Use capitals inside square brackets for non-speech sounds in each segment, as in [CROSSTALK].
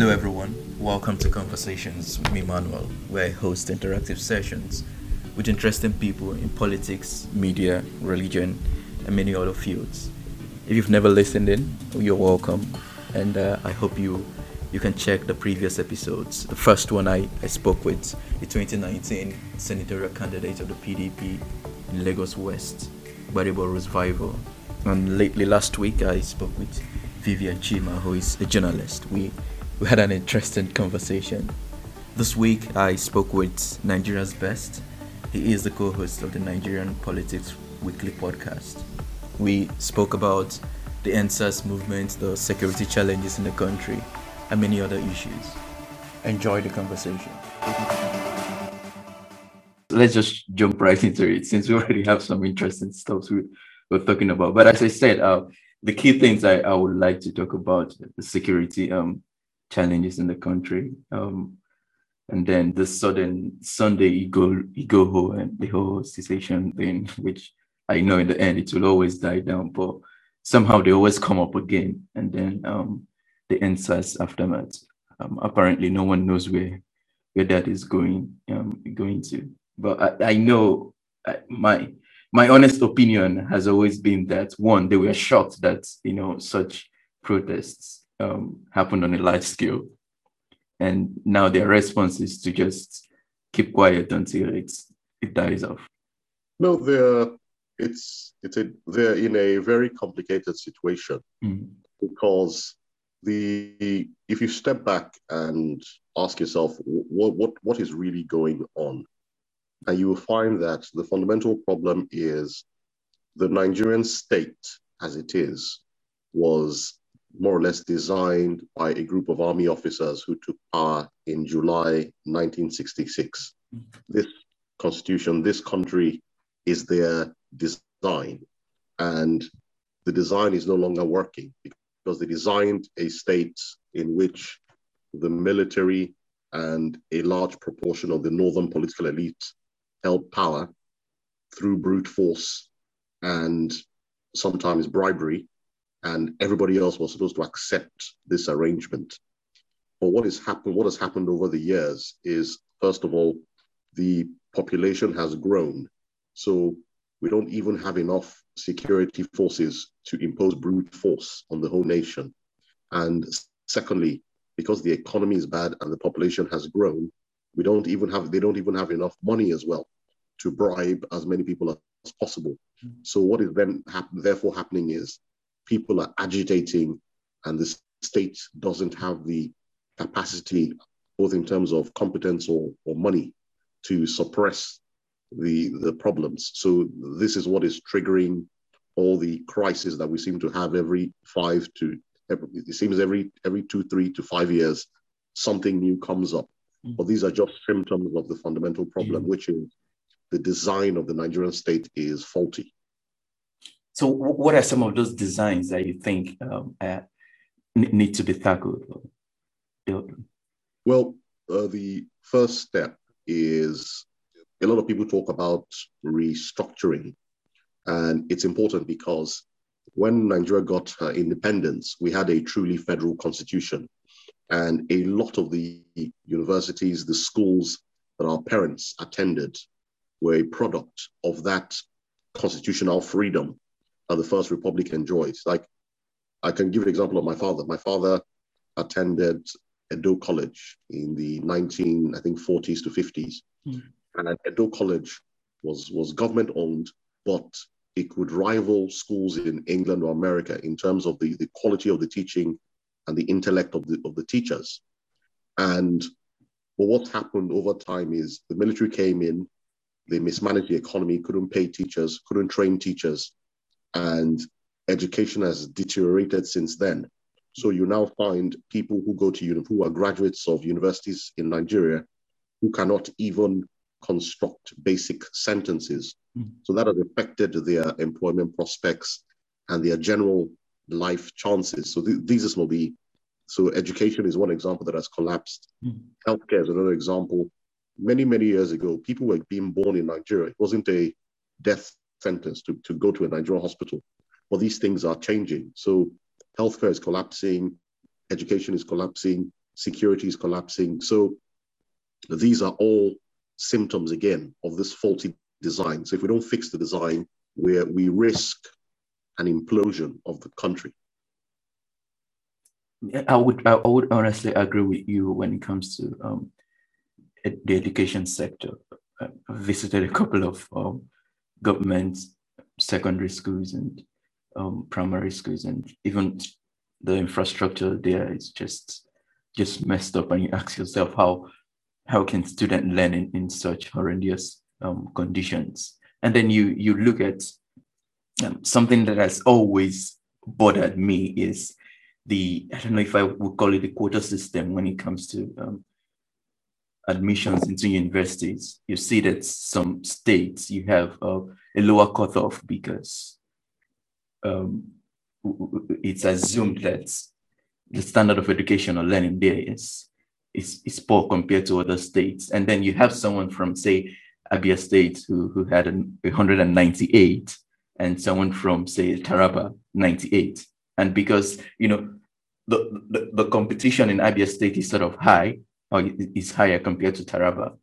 Hello, everyone. Welcome to Conversations with me, Manuel, where I host interactive sessions with interesting people in politics, media, religion, and many other fields. If you've never listened in, you're welcome, and uh, I hope you you can check the previous episodes. The first one I, I spoke with the 2019 senatorial candidate of the PDP in Lagos West, Gbadebo Rhodes-Vivour. And lately, last week, I spoke with Vivian Chima, who is a journalist. We we had an interesting conversation. This week, I spoke with Nigeria's Best. He is the co host of the Nigerian Politics Weekly podcast. We spoke about the EndSARS movement, the security challenges in the country, and many other issues. Enjoy the conversation. Let's just jump right into it since we already have some interesting stuff we, we're talking about. But as I said, uh, the key things I, I would like to talk about the security um, challenges in the country. Um, and then the sudden Sunday ego ego and the whole cessation thing, [LAUGHS] which I know in the end it will always die down, but somehow they always come up again. And then um, the EndSARS aftermath. Um, apparently, no one knows where where that is going um, going to. But I, I know I, my my honest opinion has always been that one, they were shocked that you know such protests um, happened on a large scale. And now their response is to just keep quiet until it's, it dies off. No, they're it's it's a they're in a very complicated situation mm-hmm. because the if you step back and ask yourself what what what is really going on, and you will find that the fundamental problem is the Nigerian state as it is was more or less designed by a group of army officers who took power in July 1966. This constitution, this country is their design. And the design is no longer working because they designed a state in which the military and a large proportion of the northern political elite held power through brute force and sometimes bribery and everybody else was supposed to accept this arrangement. But what has happened, what has happened over the years is, first of all, the population has grown. So we don't even have enough security forces to impose brute force on the whole nation. And secondly, because the economy is bad and the population has grown, we don't even have they don't even have enough money as well to bribe as many people as possible. Mm-hmm. So what is then hap- therefore happening is people are agitating and the state doesn't have the capacity, both in terms of competence or, or money, to suppress the, the problems. So this is what is triggering all the crises that we seem to have every five to every, it seems every every two, three to five years, something new comes up. Mm-hmm. But these are just symptoms of the fundamental problem, mm-hmm. which is the design of the Nigerian state is faulty. So, what are some of those designs that you think um, uh, need to be tackled? Well, uh, the first step is a lot of people talk about restructuring, and it's important because when Nigeria got her independence, we had a truly federal constitution, and a lot of the universities, the schools that our parents attended, were a product of that constitutional freedom the First Republic enjoyed. Like, I can give an example of my father. My father attended Edo College in the 19, I think, 40s to 50s. Mm. And Edo College was, was government owned, but it could rival schools in England or America in terms of the, the quality of the teaching and the intellect of the, of the teachers. And but what's happened over time is the military came in, they mismanaged the economy, couldn't pay teachers, couldn't train teachers, and education has deteriorated since then. So you now find people who go to who are graduates of universities in Nigeria who cannot even construct basic sentences. Mm-hmm. So that has affected their employment prospects and their general life chances. So th- these of the so education is one example that has collapsed. Mm-hmm. Healthcare is another example. Many, many years ago, people were being born in Nigeria. It wasn't a death sentence to, to go to a Nigerian hospital. Well, these things are changing. So healthcare is collapsing, education is collapsing, security is collapsing. So these are all symptoms again of this faulty design. So if we don't fix the design, where we risk an implosion of the country. I would I would honestly agree with you when it comes to um, the education sector. I visited a couple of um, government secondary schools and um, primary schools, and even the infrastructure there is just just messed up. And you ask yourself how how can student learn in, in such horrendous um, conditions? And then you you look at um, something that has always bothered me is the I don't know if I would call it the quota system when it comes to um, admissions into universities. You see that some states you have uh, a lower cutoff because um, it's assumed that the standard of education or learning there is, is, is poor compared to other states. And then you have someone from, say, Abia State who, who had an 198 and someone from, say, Taraba, 98. And because, you know, the, the, the competition in Abia State is sort of high, or is higher compared to Taraba.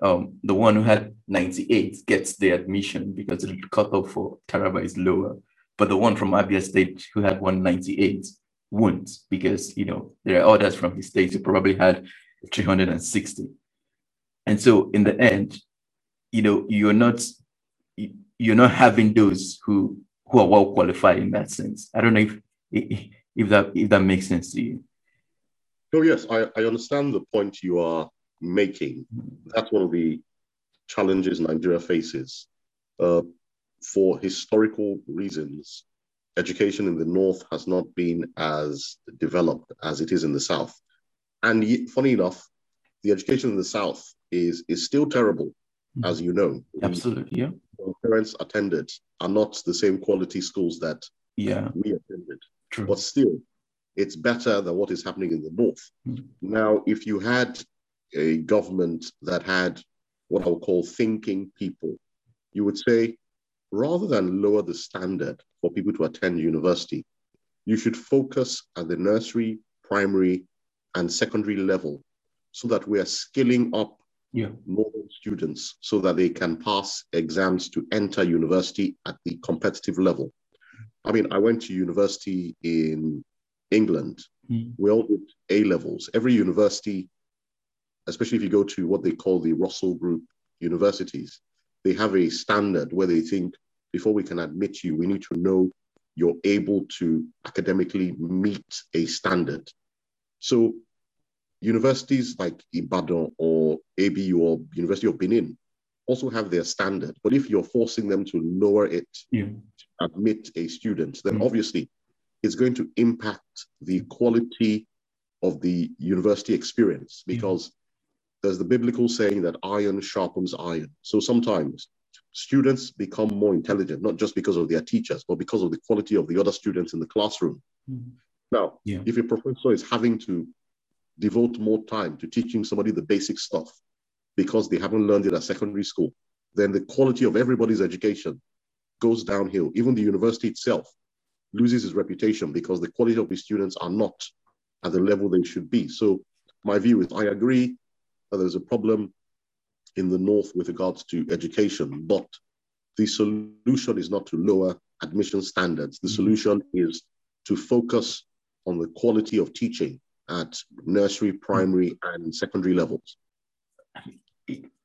Um, the one who had 98 gets the admission because the cutoff for Taraba is lower. But the one from Abia State who had 198 won't because, you know, there are others from his state who probably had 360. And so in the end, you know, you're not you're not having those who who are well qualified in that sense. I don't know if if that if that makes sense to you. Oh yes, I, I understand the point you are making. That's one of the challenges Nigeria faces. Uh, for historical reasons, education in the north has not been as developed as it is in the south. And funny enough, the education in the south is is still terrible, mm-hmm. as you know. Absolutely, yeah. Parents attended are not the same quality schools that yeah we attended. True. But still, it's better than what is happening in the north. Mm-hmm. Now, if you had a government that had what I would call thinking people, you would say rather than lower the standard for people to attend university, you should focus at the nursery, primary, and secondary level so that we are skilling up yeah. students so that they can pass exams to enter university at the competitive level. I mean, I went to university in England. Mm. We all did A levels. Every university, especially if you go to what they call the Russell Group universities, they have a standard where they think before we can admit you, we need to know you're able to academically meet a standard. So universities like Ibadan or ABU or University of Benin also have their standard. But if you're forcing them to lower it yeah. to admit a student, then mm. obviously it's going to impact the quality of the university experience because there's the biblical saying that iron sharpens iron. So sometimes students become more intelligent, not just because of their teachers, but because of the quality of the other students in the classroom. Mm. Now, yeah. if a professor is having to devote more time to teaching somebody the basic stuff because they haven't learned it at secondary school, then the quality of everybody's education goes downhill. Even the university itself loses his reputation because the quality of his students are not at the level they should be. So my view is I agree that there's a problem in the North with regards to education, but the solution is not to lower admission standards. The mm-hmm. solution is to focus on the quality of teaching at nursery, primary, and secondary levels.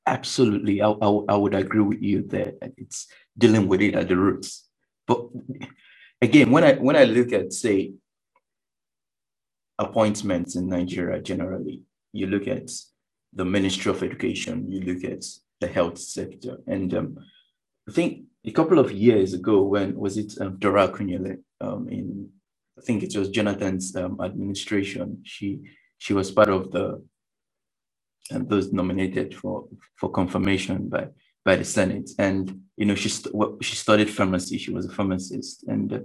Absolutely, I, I, I would agree with you there. It's dealing with it at the roots. But again, when I when I look at say appointments in Nigeria generally, you look at the Ministry of Education, you look at the health sector, and um, I think a couple of years ago, when was it um, Dora Akunyili, um, in I think it was Jonathan's um, administration, she she was part of the and those nominated for for confirmation by by the Senate. And you know, she st- she studied pharmacy. She was a pharmacist, and uh,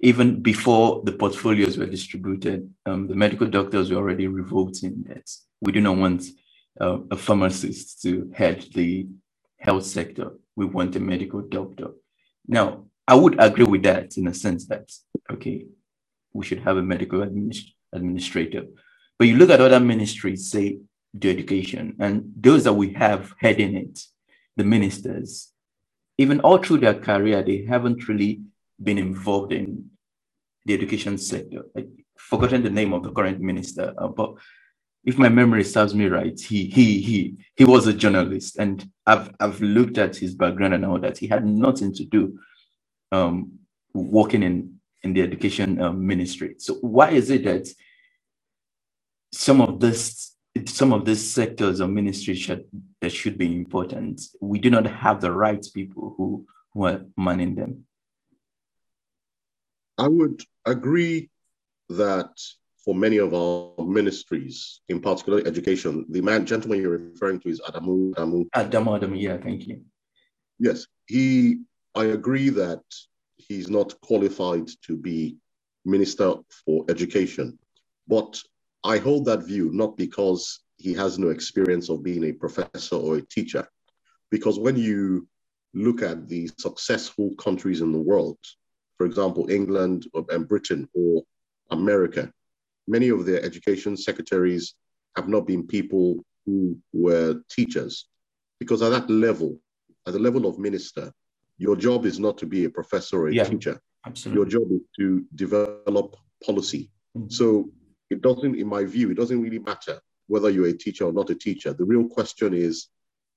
even before the portfolios were distributed, um, the medical doctors were already revolting that we do not want uh, a pharmacist to head the health sector. We want a medical doctor. Now, I would agree with that in a sense that okay, we should have a medical administ- administrator. But you look at other ministries, say the education, and those that we have heading it, the ministers, even all through their career, they haven't really been involved in the education sector. I've forgotten the name of the current minister, uh, but if my memory serves me right, he he he he was a journalist, and I've I've looked at his background and all that. He had nothing to do um, working in in the education um, ministry. So why is it that some of this some of these sectors of ministry should that should be important, we do not have the right people who who are manning them? I would agree that for many of our ministries, in particular education. The man, gentleman you're referring to is Adamu Adamu. Adamu Adamu, yeah, thank you. Yes, he. I agree that he's not qualified to be minister for education, but I hold that view not because he has no experience of being a professor or a teacher, because when you look at the successful countries in the world, for example, England and Britain or America, many of their education secretaries have not been people who were teachers. Because at that level, at the level of minister, your job is not to be a professor or a yeah, teacher. Absolutely. Your job is to develop policy. Mm-hmm. So it doesn't, in my view, it doesn't really matter whether you're a teacher or not a teacher. The real question is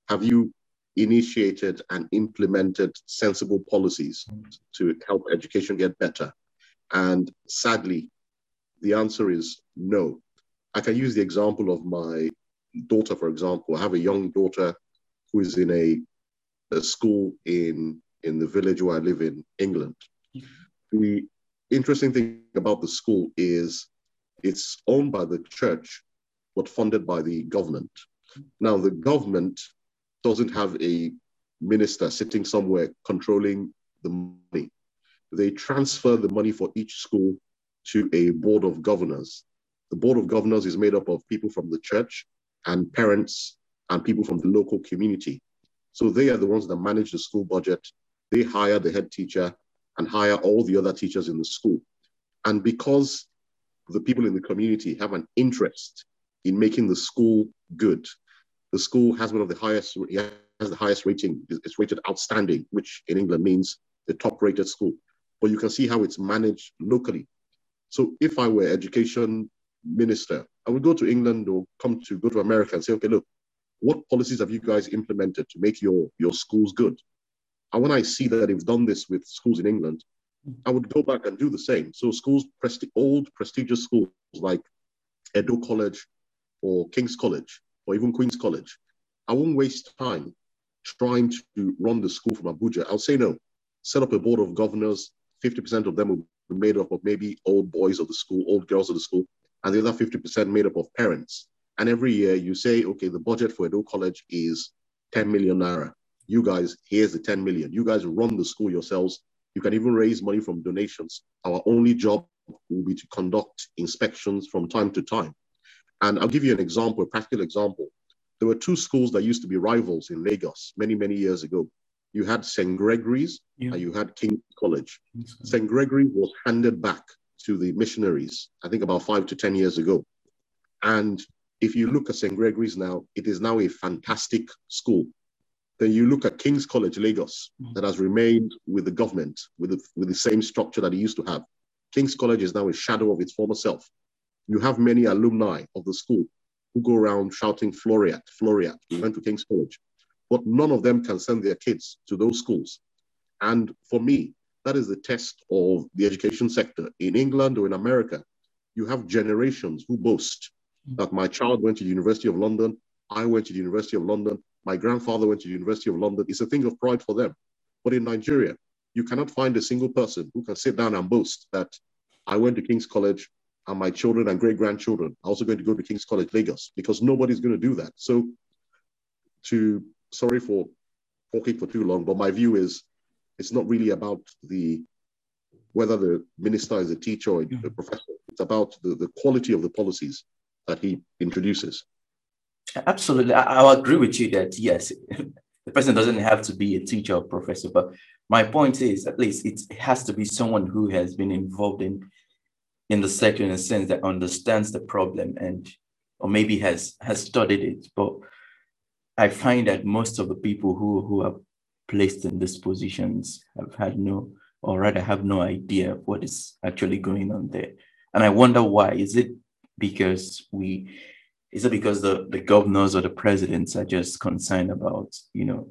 have you initiated and implemented sensible policies mm-hmm. to help education get better? And sadly, the answer is no. I can use the example of my daughter, for example. I have a young daughter who is in a, a school in, in the village where I live in England. The interesting thing about the school is it's owned by the church, but funded by the government. Now, the government doesn't have a minister sitting somewhere controlling the money. They transfer the money for each school to a board of governors. The board of governors is made up of people from the church and parents and people from the local community. So they are the ones that manage the school budget. They hire the head teacher and hire all the other teachers in the school. And because the people in the community have an interest in making the school good, the school has one of the highest, has the highest rating. It's rated outstanding, which in England means the top rated school. But you can see how it's managed locally. So if I were education minister, I would go to England or come to go to America and say, okay, look, what policies have you guys implemented to make your, your schools good? And when I see that they've done this with schools in England, I would go back and do the same. So schools, presti- old prestigious schools like Edo College or King's College or even Queen's College, I won't waste time trying to run the school from Abuja. I'll say no. Set up a board of governors. 50% of them will be made up of maybe old boys of the school, old girls of the school, and the other 50% made up of parents. And every year you say, okay, the budget for Edo College is 10 million naira. You guys, here's the 10 million. You guys run the school yourselves. You can even raise money from donations. Our only job will be to conduct inspections from time to time. And I'll give you an example, a practical example. There were two schools that used to be rivals in Lagos many, many years ago you had St. Gregory's yeah. and you had King's College. St. Gregory was handed back to the missionaries, I think about five to 10 years ago. And if you look at St. Gregory's now, it is now a fantastic school. Then you look at King's College, Lagos, mm-hmm. that has remained with the government, with the, with the same structure that it used to have. King's College is now a shadow of its former self. You have many alumni of the school who go around shouting Floreat, Floreat. We went to King's College but none of them can send their kids to those schools. And for me, that is the test of the education sector. In England or in America, you have generations who boast that my child went to the University of London, I went to the University of London, my grandfather went to the University of London. It's a thing of pride for them. But in Nigeria, you cannot find a single person who can sit down and boast that I went to King's College and my children and great grandchildren are also going to go to King's College Lagos because nobody's going to do that. So to sorry for talking for too long, but my view is it's not really about the whether the minister is a teacher or a professor. It's about the, the quality of the policies that he introduces. Absolutely. I, will agree with you that yes, [LAUGHS] the person doesn't have to be a teacher or professor, but my point is at least it has to be someone who has been involved in in the sector in a sense that understands the problem and or maybe has has studied it. But I find that most of the people who who are placed in these positions have had no or rather have no idea of what is actually going on there. And I wonder why. Is it because we is it because the, the governors or the presidents are just concerned about, you know,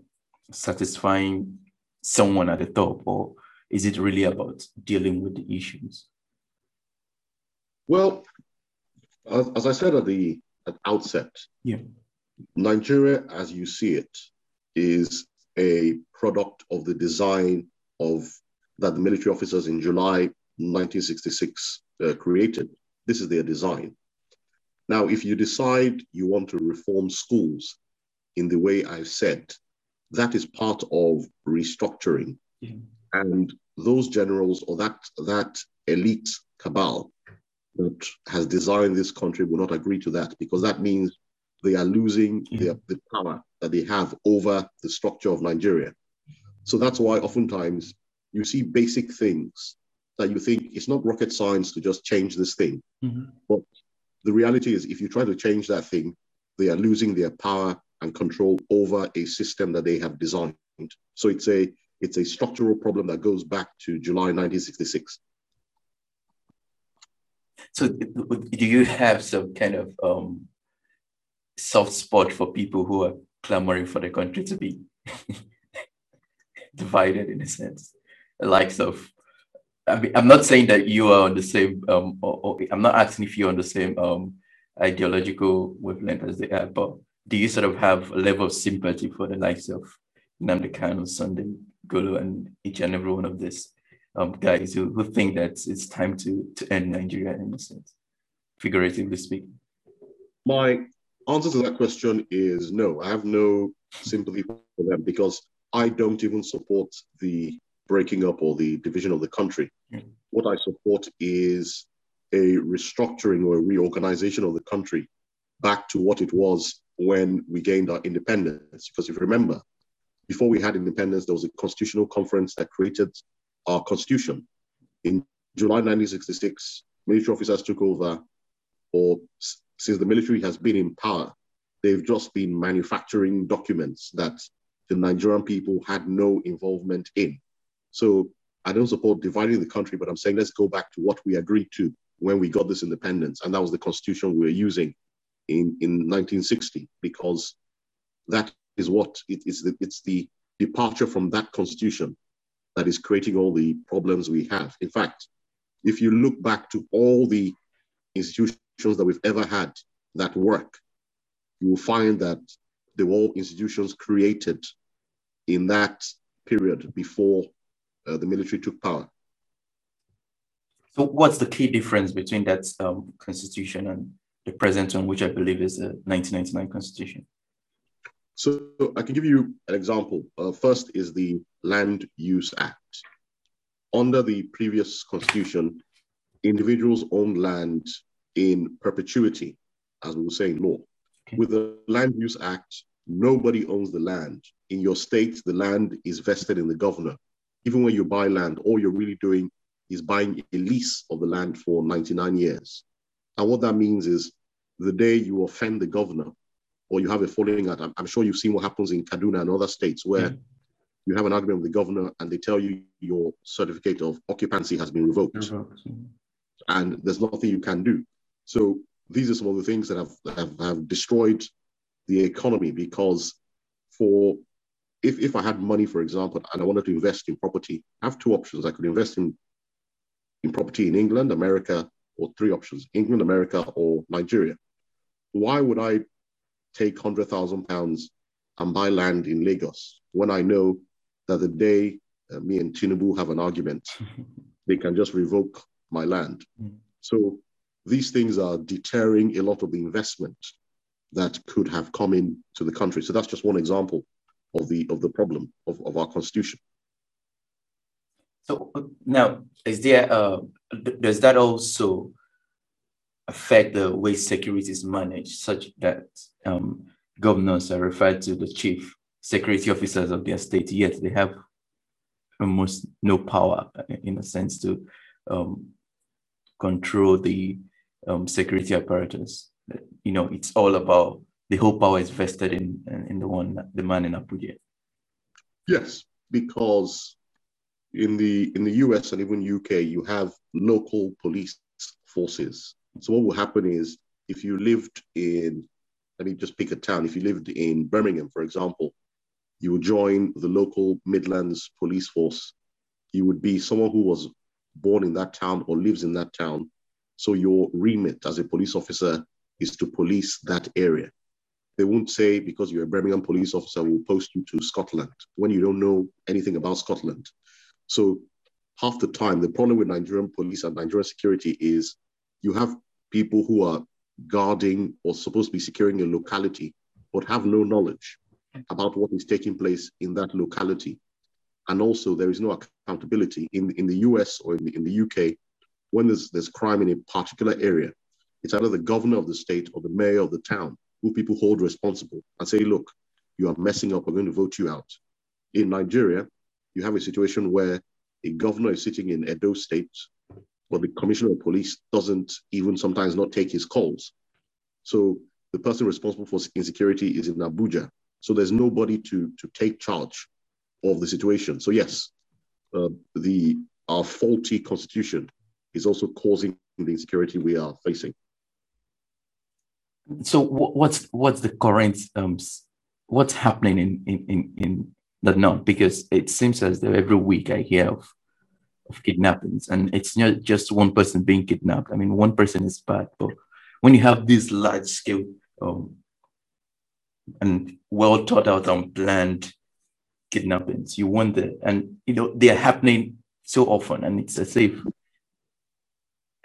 satisfying someone at the top, or is it really about dealing with the issues? Well, as, as I said at the at outset, yeah. Nigeria, as you see it, is a product of the design of that the military officers in July 1966 uh, created. This is their design. Now, if you decide you want to reform schools in the way I've said, that is part of restructuring. Yeah. And those generals or that that elite cabal that has designed this country will not agree to that because that means they are losing yeah. their, the power that they have over the structure of Nigeria. So that's why oftentimes you see basic things that you think it's not rocket science to just change this thing. Mm-hmm. But the reality is, if you try to change that thing, they are losing their power and control over a system that they have designed. So it's a it's a structural problem that goes back to July 1966. So, do you have some kind of um, soft spot for people who are clamoring for the country to be [LAUGHS] divided in a sense? The likes of, I mean, I'm not saying that you are on the same, um, or, or I'm not asking if you're on the same um, ideological wavelength as they are, but do you sort of have a level of sympathy for the likes of Nnamdi Kanu, Sunday Igboho, and each and every one of these um, guys who, who think that it's time to, to end Nigeria in a sense, figuratively speaking? My answer to that question is no. I have no sympathy for them because I don't even support the breaking up or the division of the country. Mm. What I support is a restructuring or a reorganization of the country back to what it was when we gained our independence. Because if you remember, before we had independence, there was a constitutional conference that created our constitution. In July 1966, military officers took over, or since the military has been in power, they've just been manufacturing documents that the Nigerian people had no involvement in. So I don't support dividing the country, but I'm saying let's go back to what we agreed to when we got this independence, and that was the constitution we were using in, in 1960, because that is what it is. The, it's the departure from that constitution that is creating all the problems we have. In fact, if you look back to all the institutions that we've ever had that work, you will find that they were all institutions created in that period before uh, the military took power. So, what's the key difference between that um, constitution and the present one, which I believe is the 1999 constitution? So, I can give you an example. Uh, first is the Land Use Act. Under the previous constitution, individuals owned land in perpetuity, as we were saying law. Okay. With the Land Use Act, nobody owns the land. In your state, the land is vested in the governor. Even when you buy land, all you're really doing is buying a lease of the land for 99 years. And what that means is the day you offend the governor or you have a falling out, I'm, sure you've seen what happens in Kaduna and other states where mm. you have an argument with the governor and they tell you your certificate of occupancy has been revoked. And there's nothing you can do. So these are some of the things that have, have, have destroyed the economy because for if, if I had money, for example, and I wanted to invest in property, I have two options. I could invest in, in property in England, America, or three options England, America, or Nigeria. Why would I take £100,000 and buy land in Lagos when I know that the day uh, me and Tinubu have an argument, [LAUGHS] they can just revoke my land? Mm. So these things are deterring a lot of the investment that could have come into the country. So that's just one example of the of the problem of, of our constitution. So now, is there uh, does that also affect the way security is managed, such that um, governors are referred to the chief security officers of their state, yet they have almost no power, in a sense, to um, control the um, security apparatus. You know, it's all about the whole power is vested in in the one the man in Abuja. Yes, because in the in the US and even UK, you have local police forces. So what will happen is if you lived in, let me just pick a town. If you lived in Birmingham, for example, you would join the local Midlands police force. You would be someone who was born in that town or lives in that town. So your remit as a police officer is to police that area. They won't say because you're a Birmingham police officer, we'll post you to Scotland when you don't know anything about Scotland. So half the time, the problem with Nigerian police and Nigerian security is you have people who are guarding or supposed to be securing a locality, but have no knowledge about what is taking place in that locality. And also, there is no accountability in, in the US or in the, in the UK. When there's, there's crime in a particular area, it's either the governor of the state or the mayor of the town who people hold responsible and say, look, you are messing up, we're going to vote you out. In Nigeria, you have a situation where a governor is sitting in Edo State, but the commissioner of police doesn't even sometimes not take his calls. So the person responsible for insecurity is in Abuja. So there's nobody to, to take charge of the situation. So yes, uh, the our faulty constitution is also causing the insecurity we are facing. So what's what's the current um, what's happening in in in, in the north? Because it seems as though every week I hear of of kidnappings, and it's not just one person being kidnapped. I mean, one person is bad, but when you have these large scale um, and well thought out and planned kidnappings, you wonder, and you know they are happening so often, and it's as if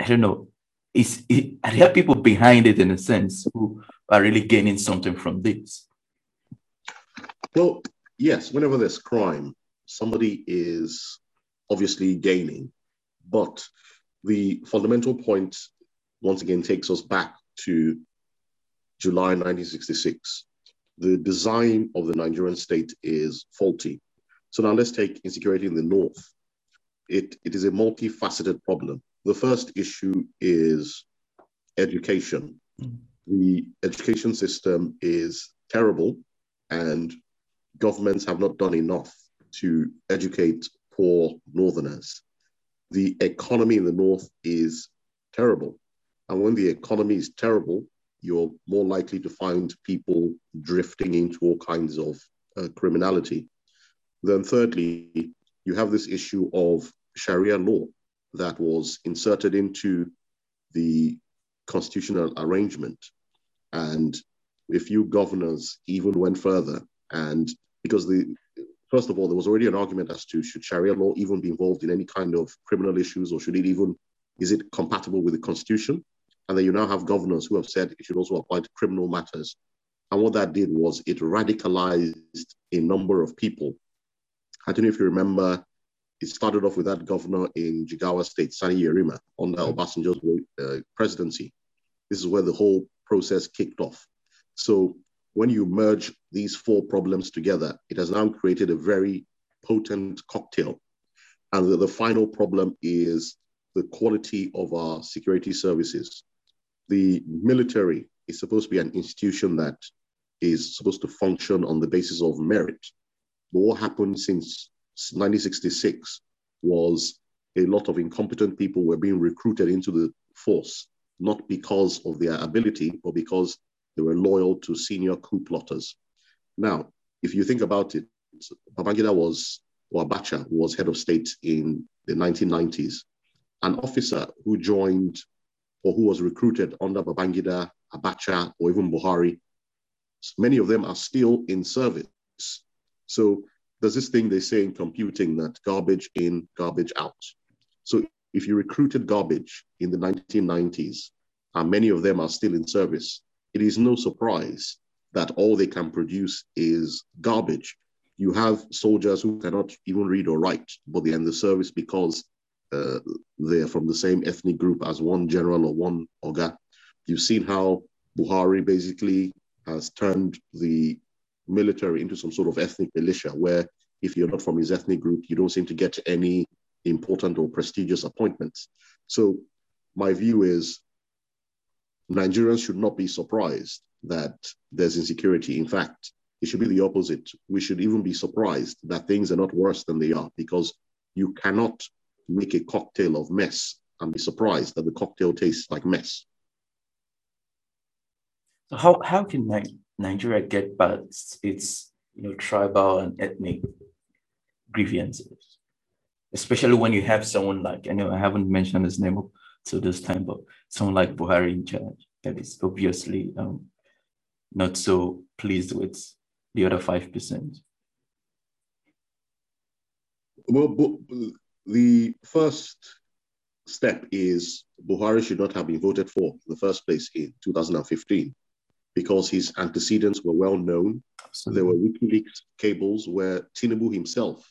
I don't know is it, are there people behind it in a sense who are really gaining something from this? Well, yes, whenever there's crime, somebody is obviously gaining. But the fundamental point, once again, takes us back to July 1966. The design of the Nigerian state is faulty. So now let's take insecurity in the north. It, it is a multifaceted problem. The first issue is education. Mm. The education system is terrible, and governments have not done enough to educate poor Northerners. The economy in the North is terrible. And when the economy is terrible, you're more likely to find people drifting into all kinds of uh, criminality. Then, thirdly, you have this issue of Sharia law that was inserted into the constitutional arrangement. And a few governors even went further. And because the first of all, there was already an argument as to should Sharia law even be involved in any kind of criminal issues, or should it even is it compatible with the constitution? And then you now have governors who have said it should also apply to criminal matters. And what that did was it radicalized a number of people. I don't know if you remember it started off with that governor in Jigawa State, Sani Yerima, under mm-hmm. Obasanjo's uh, presidency. This is where the whole process kicked off. So when you merge these four problems together, it has now created a very potent cocktail. And the, the final problem is the quality of our security services. The military is supposed to be an institution that is supposed to function on the basis of merit. But what happened since 1966 was a lot of incompetent people were being recruited into the force, not because of their ability, but because they were loyal to senior coup plotters. Now, if you think about it, Babangida was, or Abacha was head of state in the 1990s. An officer who joined or who was recruited under Babangida, Abacha, or even Buhari, many of them are still in service. So there's this thing they say in computing that garbage in, garbage out. So if you recruited garbage in the 1990s, and many of them are still in service, it is no surprise that all they can produce is garbage. You have soldiers who cannot even read or write, but they're in the service because uh, they're from the same ethnic group as one general or one oga. You've seen how Buhari basically has turned the military into some sort of ethnic militia where if you're not from his ethnic group, you don't seem to get any important or prestigious appointments. So my view is Nigerians should not be surprised that there's insecurity. In fact, it should be the opposite. We should even be surprised that things are not worse than they are because you cannot make a cocktail of mess and be surprised that the cocktail tastes like mess. So how, how can Nigeria get past its you know, tribal and ethnic grievances? Especially when you have someone like, I know I haven't mentioned his name up to this time, but someone like Buhari in charge that is obviously um, not so pleased with the other 5%. Well, the first step is Buhari should not have been voted for in the first place in 2015 because his antecedents were well known. Absolutely. There were WikiLeaks cables where Tinubu himself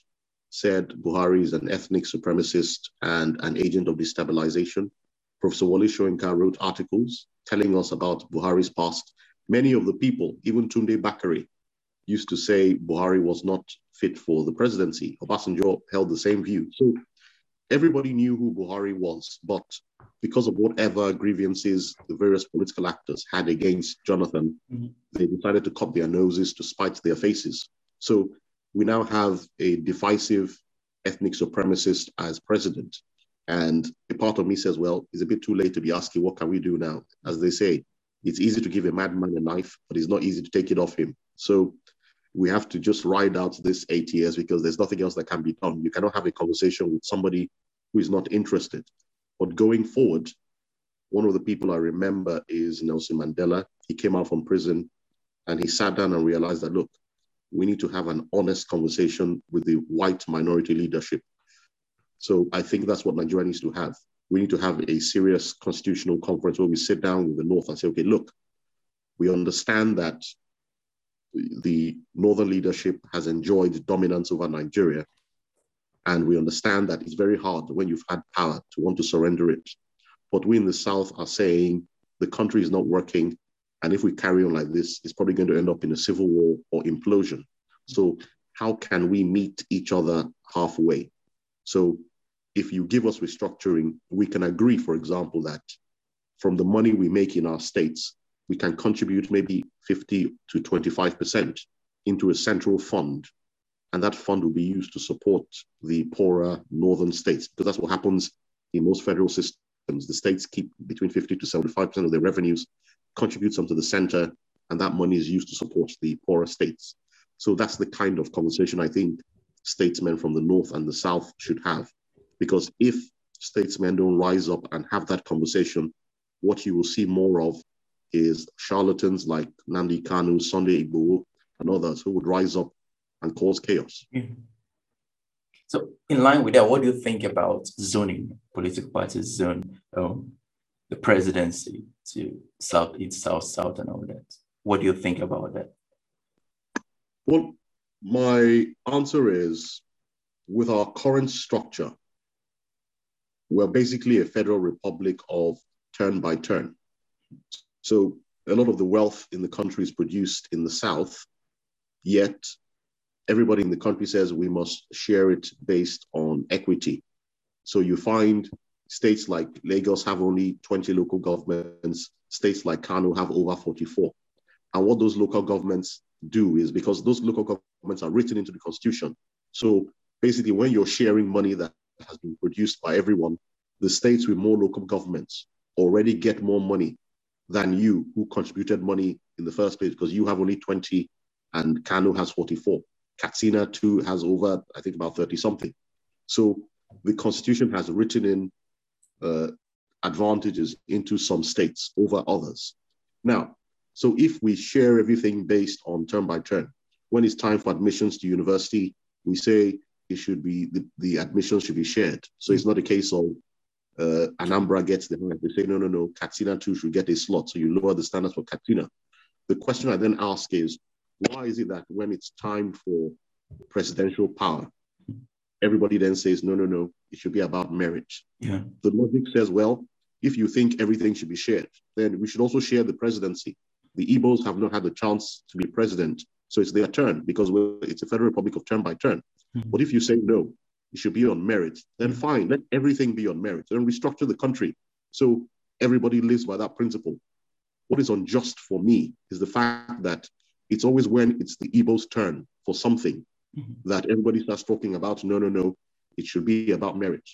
said Buhari is an ethnic supremacist and an agent of destabilization. Professor Wole Soyinka wrote articles telling us about Buhari's past. Many of the people, even Tunde Bakare, used to say Buhari was not fit for the presidency. Obasanjo held the same view. So everybody knew who Buhari was, but because of whatever grievances the various political actors had against Jonathan, mm-hmm. they decided to cut their noses to spite their faces. So we now have a divisive ethnic supremacist as president. And a part of me says, well, it's a bit too late to be asking, what can we do now? As they say, it's easy to give a madman a knife, but it's not easy to take it off him. So we have to just ride out this eight years because there's nothing else that can be done. You cannot have a conversation with somebody who is not interested. But going forward, one of the people I remember is Nelson Mandela. He came out from prison and he sat down and realized that, look, we need to have an honest conversation with the white minority leadership. So I think that's what Nigeria needs to have. We need to have a serious constitutional conference where we sit down with the North and say, okay, look, we understand that the northern leadership has enjoyed dominance over Nigeria. And we understand that it's very hard when you've had power to want to surrender it. But we in the South are saying the country is not working. And if we carry on like this, it's probably going to end up in a civil war or implosion. So, how can we meet each other halfway? So, if you give us restructuring, we can agree, for example, that from the money we make in our states, we can contribute maybe 50 to 25% into a central fund. And that fund will be used to support the poorer northern states, because that's what happens in most federal systems. The states keep between 50 to 75% of their revenues, contribute some to the center, and that money is used to support the poorer states. So that's the kind of conversation I think statesmen from the north and the south should have. Because if statesmen don't rise up and have that conversation, what you will see more of is charlatans like Nnamdi Kanu, Sunday Igboho, and others who would rise up and cause chaos. Mm-hmm. So, in line with that, what do you think about zoning, political parties zone um, the presidency to south, east, south, south, and all that? What do you think about that? Well, my answer is with our current structure, we're basically a federal republic of turn by turn. So a lot of the wealth in the country is produced in the South, yet everybody in the country says we must share it based on equity. So you find states like Lagos have only 20 local governments, states like Kano have over 44. And what those local governments do is because those local governments are written into the constitution. So basically, when you're sharing money that has been produced by everyone, the states with more local governments already get more money than you who contributed money in the first place because you have only 20 and Kano has 44. Katsina too has over, I think, about 30 something. So the constitution has written in uh, advantages into some states over others. Now, so if we share everything based on term by term, when it's time for admissions to university, we say it should be the, the admissions should be shared. So it's not a case of uh, Anambra gets the. They say, no, no, no, Katsina too should get a slot. So you lower the standards for Katsina. The question I then ask is, why is it that when it's time for presidential power, everybody then says, no, no, no, it should be about merit? Yeah. The logic says, well, if you think everything should be shared, then we should also share the presidency. The Igbos have not had the chance to be president, so it's their turn because it's a federal republic of turn by turn. Mm-hmm. But if you say no, it should be on merit, then fine, let everything be on merit. Then restructure the country So everybody lives by that principle. What is unjust for me is the fact that it's always when it's the Igbo's turn for something mm-hmm. that everybody starts talking about. No, no, no. It should be about merit.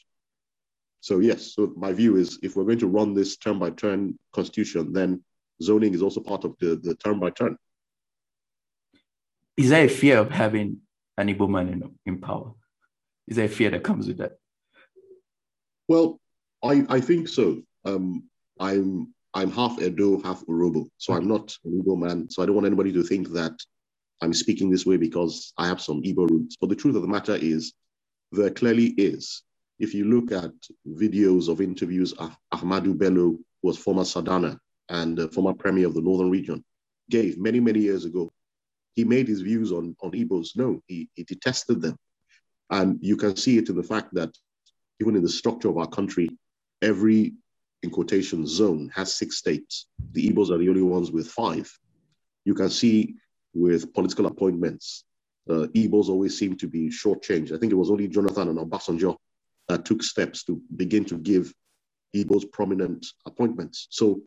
So yes, so my view is if we're going to run this turn by turn constitution, then zoning is also part of the, the turn by turn. Is there a fear of having an Igbo man in, in power? Is there fear that comes with that? Well, I, I think so. Um, I'm I'm half Edo, half Urhobo, so I'm not an Igbo man. So I don't want anybody to think that I'm speaking this way because I have some Igbo roots. But the truth of the matter is, there clearly is. If you look at videos of interviews, ah- Ahmadu Bello was former Sardauna and uh, former premier of the Northern region, gave many, many years ago. He made his views on, on Igbos known. He, he detested them. And you can see it in the fact that even in the structure of our country, every, in quotation, zone has six states. The Igbos are the only ones with five. You can see with political appointments, uh, always seem to be shortchanged. I think it was only Jonathan and Obasanjo that took steps to begin to give Igbos prominent appointments. So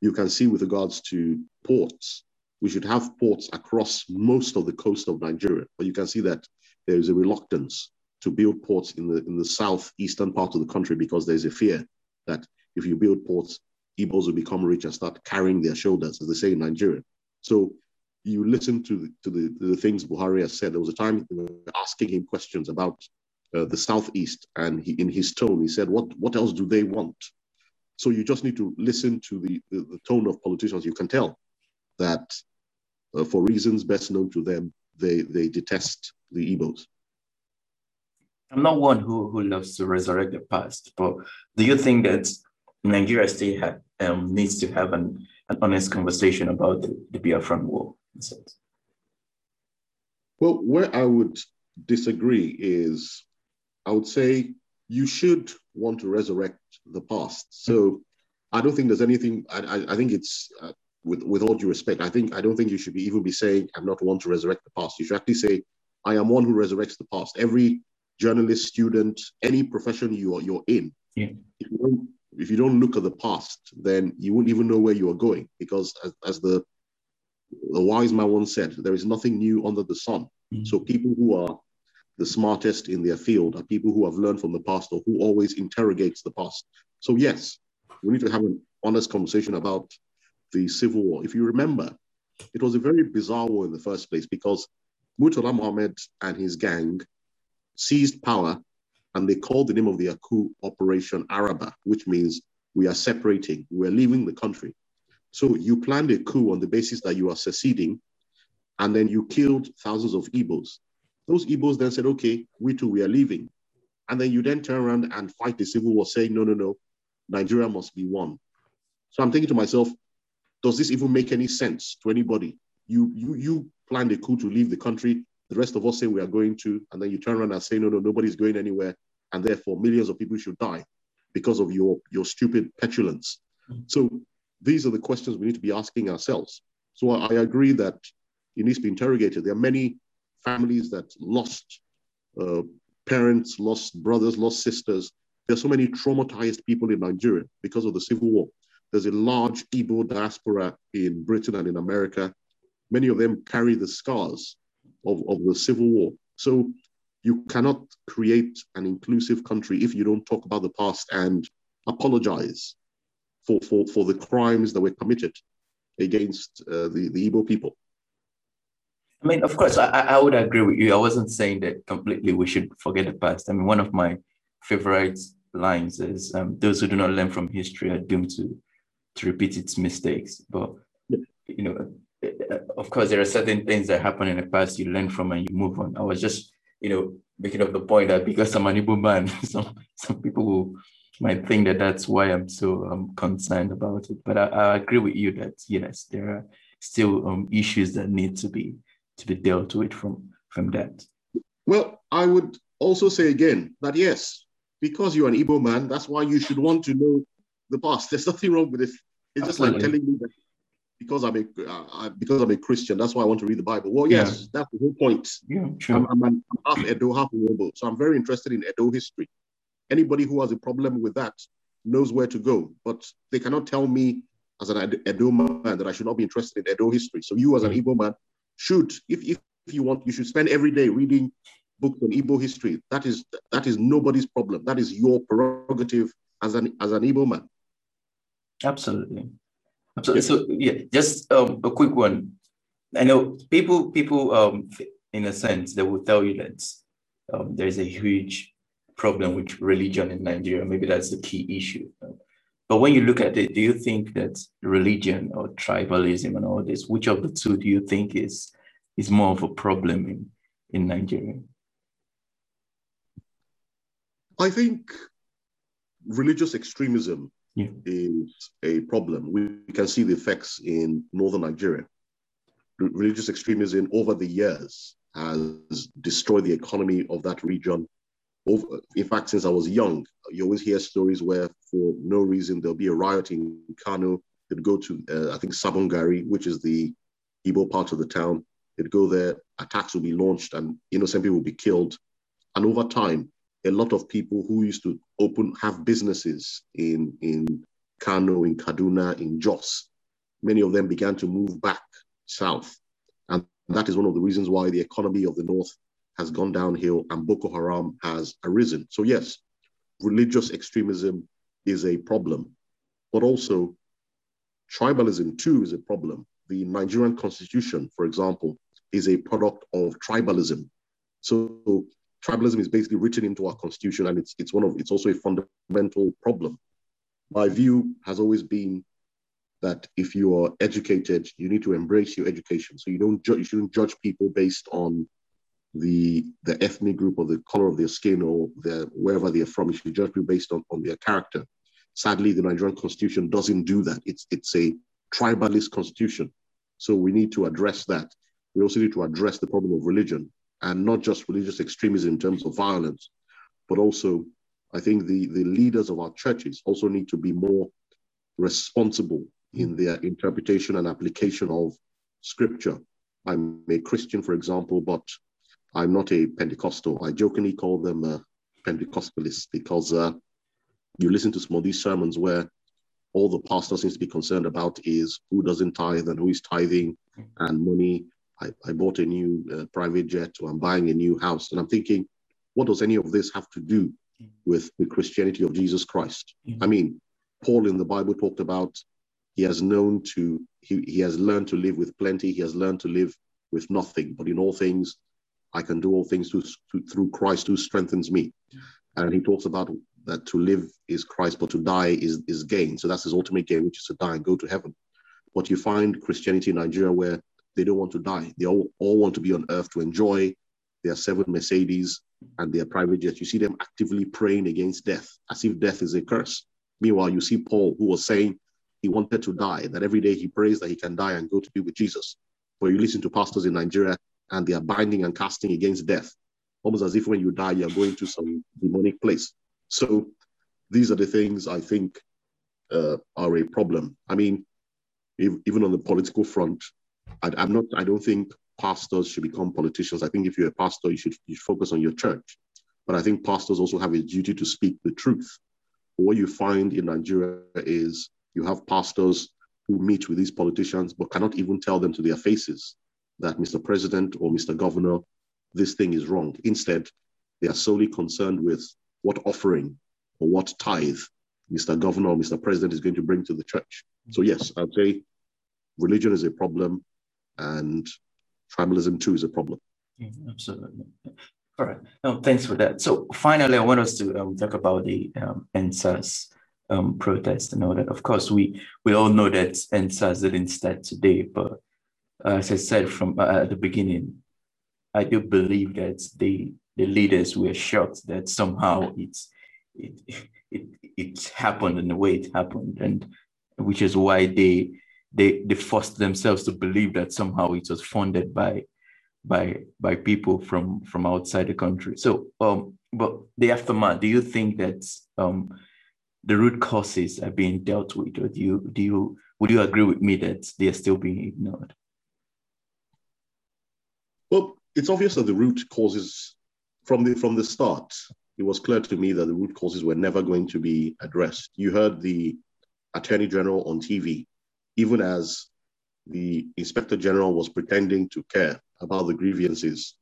you can see with regards to ports, we should have ports across most of the coast of Nigeria, but you can see that there is a reluctance to build ports in the in the southeastern part of the country because there's a fear that if you build ports, Igbos will become rich and start carrying their shoulders, as they say in Nigeria. So you listen to the, to the, the things Buhari has said. There was a time asking him questions about uh, the southeast, and he, in his tone, he said, "What what else do they want?" So you just need to listen to the, the, the tone of politicians. You can tell that uh, for reasons best known to them, they, they detest the Igbos. I'm not one who, who loves to resurrect the past, but do you think that Nigeria still um, needs to have an, an honest conversation about the, the Biafran war? Well, where I would disagree is I would say you should want to resurrect the past. So I don't think there's anything, I, I, I think it's, uh, with, with all due respect, I think I don't think you should be even be saying I'm not one to resurrect the past. You should actually say I am one who resurrects the past. Every journalist, student, any profession you are you're in, yeah. if, you don't, if you don't look at the past, then you won't even know where you are going. Because as, as the the wise man once said, there is nothing new under the sun. Mm-hmm. So people who are the smartest in their field are people who have learned from the past or who always interrogates the past. So yes, we need to have an honest conversation about the civil war. If you remember, it was a very bizarre war in the first place because Murtala Mohammed and his gang seized power and they called the name of the coup Operation Araba, which means we are separating, we're leaving the country. So you planned a coup on the basis that you are seceding, and then you killed thousands of Igbos. Those Igbos then said, okay, we too, we are leaving. And then you then turn around and fight the civil war saying, no, no, no, Nigeria must be one. So I'm thinking to myself, does this even make any sense to anybody? You you you planned a coup to leave the country. The rest of us say we are going to, and then you turn around and say, no, no, nobody's going anywhere, and therefore millions of people should die because of your your stupid petulance. So these are the questions we need to be asking ourselves. So I, I agree that it needs to be interrogated. There are many families that lost uh, parents, lost brothers, lost sisters. There are so many traumatized people in Nigeria because of the civil war. There's a large Igbo diaspora in Britain and in America. Many of them carry the scars of, of the Civil War. So you cannot create an inclusive country if you don't talk about the past and apologize for, for, for the crimes that were committed against uh, the, the Igbo people. I mean, of course, I, I would agree with you. I wasn't saying that completely we should forget the past. I mean, one of my favorite lines is um, those who do not learn from history are doomed to to repeat its mistakes. But you know, of course, there are certain things that happen in the past you learn from and you move on. I was just, you know, making up the point that because I'm an Igbo man, [LAUGHS] some some people will, might think that that's why I'm so um, concerned about it. But I, I agree with you that yes, there are still um, issues that need to be to be dealt with from from that. Well, I would also say again that yes, because you're an Igbo man, that's why you should want to know the past. There's nothing wrong with it. It's just like telling me that because I'm a uh, because I'm a Christian, that's why I want to read the Bible. Well, yes, yeah. that's the whole point. Yeah, sure. I'm, I'm, I'm half Edo, half Urhobo, so I'm very interested in Edo history. Anybody who has a problem with that, knows where to go, but they cannot tell me as an Edo man that I should not be interested in Edo history. So you as an Igbo man should, if, if, if you want, you should spend every day reading books on Igbo history. That is that is nobody's problem. That is your prerogative as an as an Igbo man. Absolutely. Absolutely. So yeah, just um, a quick one. I know people people um, in a sense they will tell you that um, there's a huge problem with religion in Nigeria. Maybe that's the key issue. But when you look at it, do you think that religion or tribalism and all this, which of the two do you think is is more of a problem in, in Nigeria? I think religious extremism yeah. is a problem. We can see the effects in northern Nigeria. Religious extremism over the years has destroyed the economy of that region. Over, in fact, since I was young, you always hear stories where, for no reason, there'll be a riot in Kano. They'd go to, uh, I think, Sabon Gari, which is the Igbo part of the town. They'd go there, attacks will be launched, and innocent people will be killed. And over time, a lot of people who used to open have businesses in in Kano, in Kaduna, in Jos. Many of them began to move back south, and that is one of the reasons why the economy of the north has gone downhill and Boko Haram has arisen. So yes, religious extremism is a problem, but also tribalism too is a problem. The Nigerian constitution, for example, is a product of tribalism. So tribalism is basically written into our constitution, and it's it's one of it's also a fundamental problem. My view has always been that if you are educated, you need to embrace your education. So you don't ju- you shouldn't judge people based on the the ethnic group or the color of their skin or their wherever they're from. You should judge people based on, on their character. Sadly, the Nigerian constitution doesn't do that. It's it's a tribalist constitution. So we need to address that. We also need to address the problem of religion and not just religious extremism in terms of violence, but also I think the, the leaders of our churches also need to be more responsible in their interpretation and application of scripture. I'm a Christian, for example, but I'm not a Pentecostal. I jokingly call them uh, Pentecostalists because uh, you listen to some of these sermons where all the pastor seems to be concerned about is who doesn't tithe and who is tithing and money I, I bought a new uh, private jet or I'm buying a new house. And I'm thinking, what does any of this have to do with the Christianity of Jesus Christ? Mm-hmm. I mean, Paul in the Bible talked about he has known to, he, he has learned to live with plenty, he has learned to live with nothing, but in all things, I can do all things through, through Christ who strengthens me. And he talks about that to live is Christ, but to die is, is gain. So that's his ultimate gain, which is to die and go to heaven. But you find Christianity in Nigeria where they don't want to die. They all, all want to be on earth to enjoy their seven Mercedes and their private jets. You see them actively praying against death, as if death is a curse. Meanwhile, you see Paul, who was saying he wanted to die, that every day he prays that he can die and go to be with Jesus. But you listen to pastors in Nigeria and they are binding and casting against death, almost as if when you die, you're going to some demonic place. So these are the things I think uh, are a problem. I mean, if, even on the political front, I, am not. I don't think pastors should become politicians. I think if you're a pastor, you should, you should focus on your church. But I think pastors also have a duty to speak the truth. What you find in Nigeria is you have pastors who meet with these politicians but cannot even tell them to their faces that Mr. President or Mr. Governor, this thing is wrong. Instead, they are solely concerned with what offering or what tithe Mr. Governor or Mr. President is going to bring to the church. So yes, I'd say religion is a problem and tribalism too is a problem. Absolutely. All right. No, thanks for that. So finally, I want us to um, talk about the um, EndSARS um, protest and all that. Of course, we we all know that EndSARS didn't start today, but uh, as I said from uh, at the beginning, I do believe that the the leaders were shocked that somehow it's it it it happened in the way it happened, and which is why they they they forced themselves to believe that somehow it was funded by by by people from from outside the country. So, um, but the aftermath. Do you think that um, the root causes are being dealt with, or do you do you would you agree with me that they are still being ignored? Well, it's obvious that the root causes from the from the start. it was clear to me that the root causes were never going to be addressed. You heard the Attorney General on TV, even as the Inspector General was pretending to care about the grievances.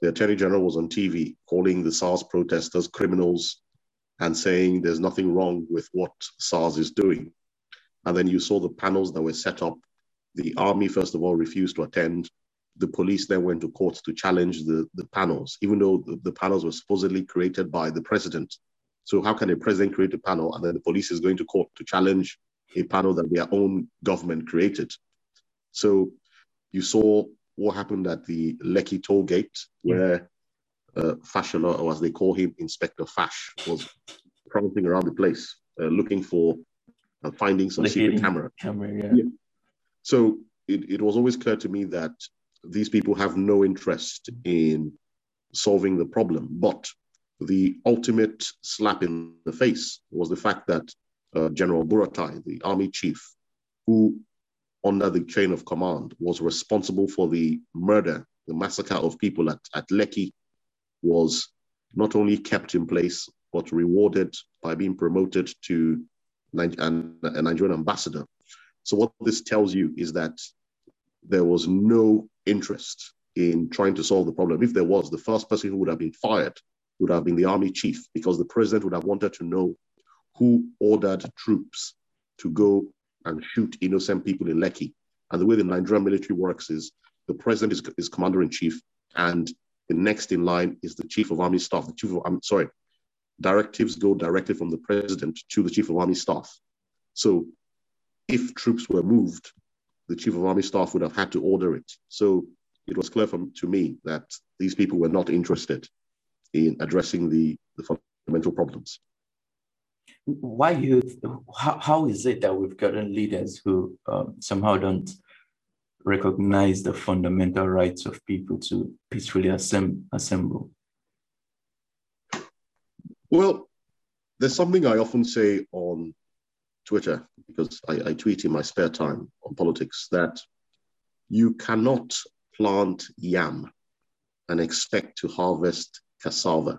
The Attorney General was on TV calling the SARS protesters criminals and saying there's nothing wrong with what SARS is doing. And then you saw the panels that were set up. The army, first of all, refused to attend. The police then went to court to challenge the, the panels, even though the, the panels were supposedly created by the president. So, how can a president create a panel and then the police is going to court to challenge a panel that their own government created? So, you saw what happened at the Lekki toll gate, where uh, Fashola, or as they call him, Inspector Fash, was prancing around the place uh, looking for and finding some secret camera. camera yeah. yeah. So it, it was always clear to me that these people have no interest in solving the problem. But the ultimate slap in the face was the fact that uh, General Buratai, the army chief, who under the chain of command was responsible for the murder, the massacre of people at, at Lekki, was not only kept in place, but rewarded by being promoted to and a Nigerian ambassador. So what this tells you is that there was no interest in trying to solve the problem. If there was, the first person who would have been fired would have been the army chief, because the president would have wanted to know who ordered troops to go and shoot innocent people in Lekki. And the way the Nigerian military works is the president is, is commander in chief, and the next in line is the chief of army staff. The chief of, I'm sorry, directives go directly from the president to the chief of army staff. So if troops were moved, the chief of army staff would have had to order it. So it was clear from, to me that these people were not interested in addressing the, the fundamental problems. Why you? How, how is it that we've gotten leaders who um, somehow don't recognize the fundamental rights of people to peacefully assemb- assemble? Well, there's something I often say on Twitter because I, I tweet in my spare time on politics that you cannot plant yam and expect to harvest cassava.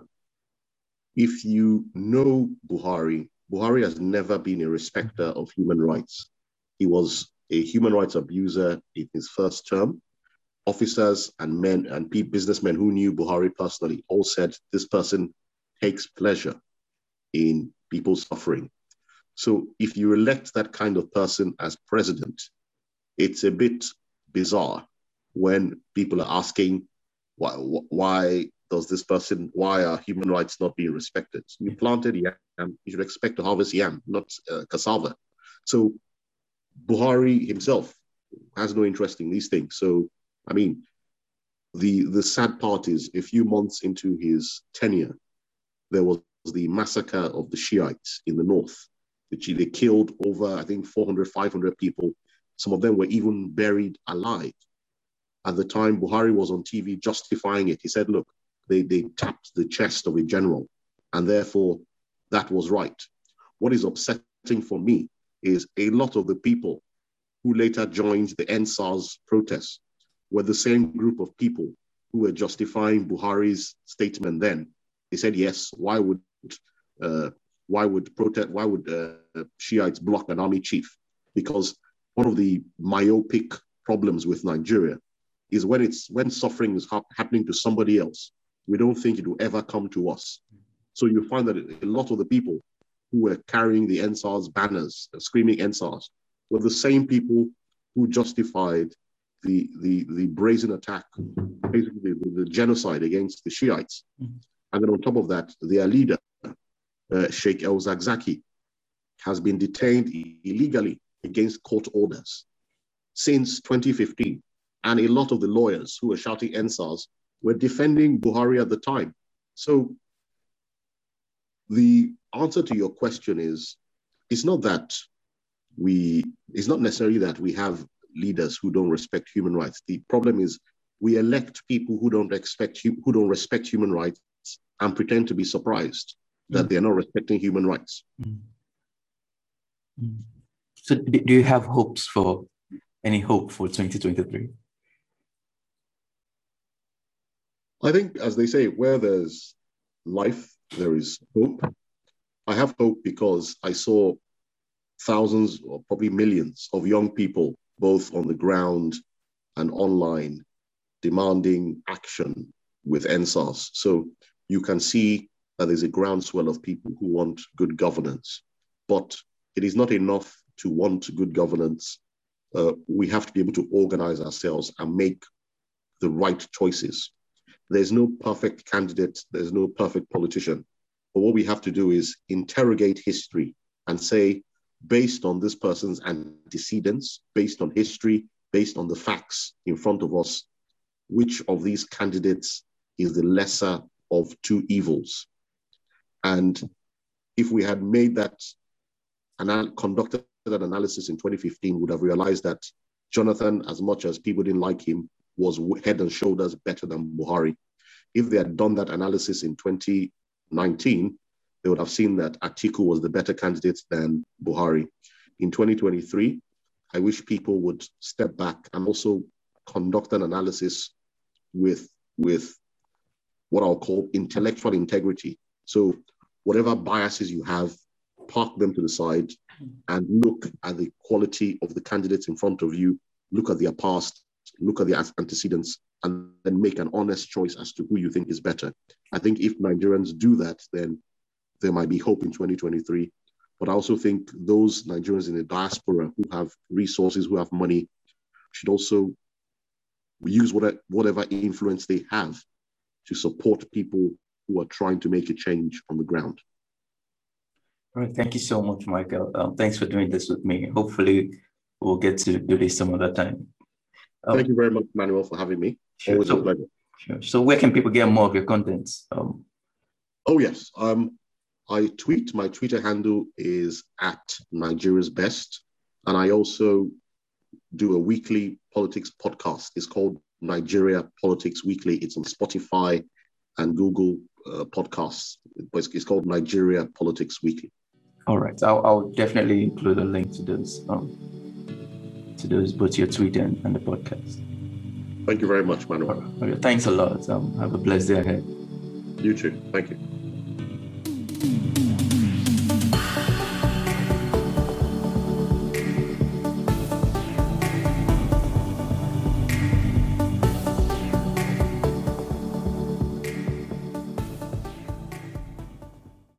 If you know Buhari, Buhari has never been a respecter of human rights. He was a human rights abuser in his first term. Officers and men and businessmen who knew Buhari personally all said this person takes pleasure in people suffering. So if you elect that kind of person as president, it's a bit bizarre when people are asking why, why does this person, why are human rights not being respected? You planted yam, you should expect to harvest yam, not uh, cassava. So Buhari himself has no interest in these things. So, I mean, the the sad part is a few months into his tenure, there was the massacre of the Shiites in the north, which they killed over, I think, 400, 500 people. Some of them were even buried alive. At the time, Buhari was on TV justifying it. He said, look, they, they tapped the chest of a general, and therefore that was right. What is upsetting for me is a lot of the people who later joined the EndSARS protests were the same group of people who were justifying Buhari's statement then they said yes. Why would uh, why would protest? Why would uh, Shiites block an army chief? Because one of the myopic problems with Nigeria is when it's when suffering is ha- happening to somebody else, we don't think it will ever come to us. So you find that a lot of the people who were carrying the EndSARS banners, screaming EndSARS, were the same people who justified the the the brazen attack, basically the, the genocide against the Shiites. Mm-hmm. And then on top of that, their leader, uh, Sheikh El Zakzaky, has been detained illegally against court orders since 2015. And a lot of the lawyers who were shouting EndSARS were defending Buhari at the time. So the answer to your question is it's not that we, it's not necessarily that we have leaders who don't respect human rights. The problem is we elect people who don't expect who don't respect human rights and pretend to be surprised that mm. they're not respecting human rights. Mm. Mm. So, do you have hopes for any hope for 2023? I think, as they say, where there's life, there is hope. I have hope because I saw thousands or probably millions of young people, both on the ground and online, demanding action with EndSARS. So you can see that there's a groundswell of people who want good governance. But it is not enough to want good governance. Uh, we have to be able to organize ourselves and make the right choices. There's no perfect candidate, there's no perfect politician. But what we have to do is interrogate history and say, based on this person's antecedents, based on history, based on the facts in front of us, which of these candidates is the lesser of two evils? And if we had made that and conducted that analysis in 2015, would have realized that Jonathan, as much as people didn't like him, was head and shoulders better than Buhari. If they had done that analysis in 2019, they would have seen that Atiku was the better candidate than Buhari. In 2023, I wish people would step back and also conduct an analysis with, with what I'll call intellectual integrity. So, whatever biases you have, park them to the side and look at the quality of the candidates in front of you, look at their past, look at the antecedents, and then make an honest choice as to who you think is better. I think if Nigerians do that, then there might be hope in 2023. But I also think those Nigerians in the diaspora who have resources, who have money, should also use whatever influence they have to support people who are trying to make a change on the ground. All right. Thank you so much, Michael. Um, thanks for doing this with me. Hopefully, we'll get to do this some other time. Um, Thank you very much, Manuel, for having me. Sure. Always so, a pleasure. Sure. So, where can people get more of your content? Um, oh, yes. Um, I tweet. My Twitter handle is at Nigeria's Best. And I also do a weekly politics podcast. It's called Nigeria Politics Weekly. It's on Spotify and Google uh, podcasts. It's, it's called Nigeria Politics Weekly. All right, I'll, I'll definitely include a link to those, um, to those both your tweet and, and the podcast. Thank you very much, Manuel. Okay, thanks a lot. Um, have a blessed day ahead. You too. Thank you.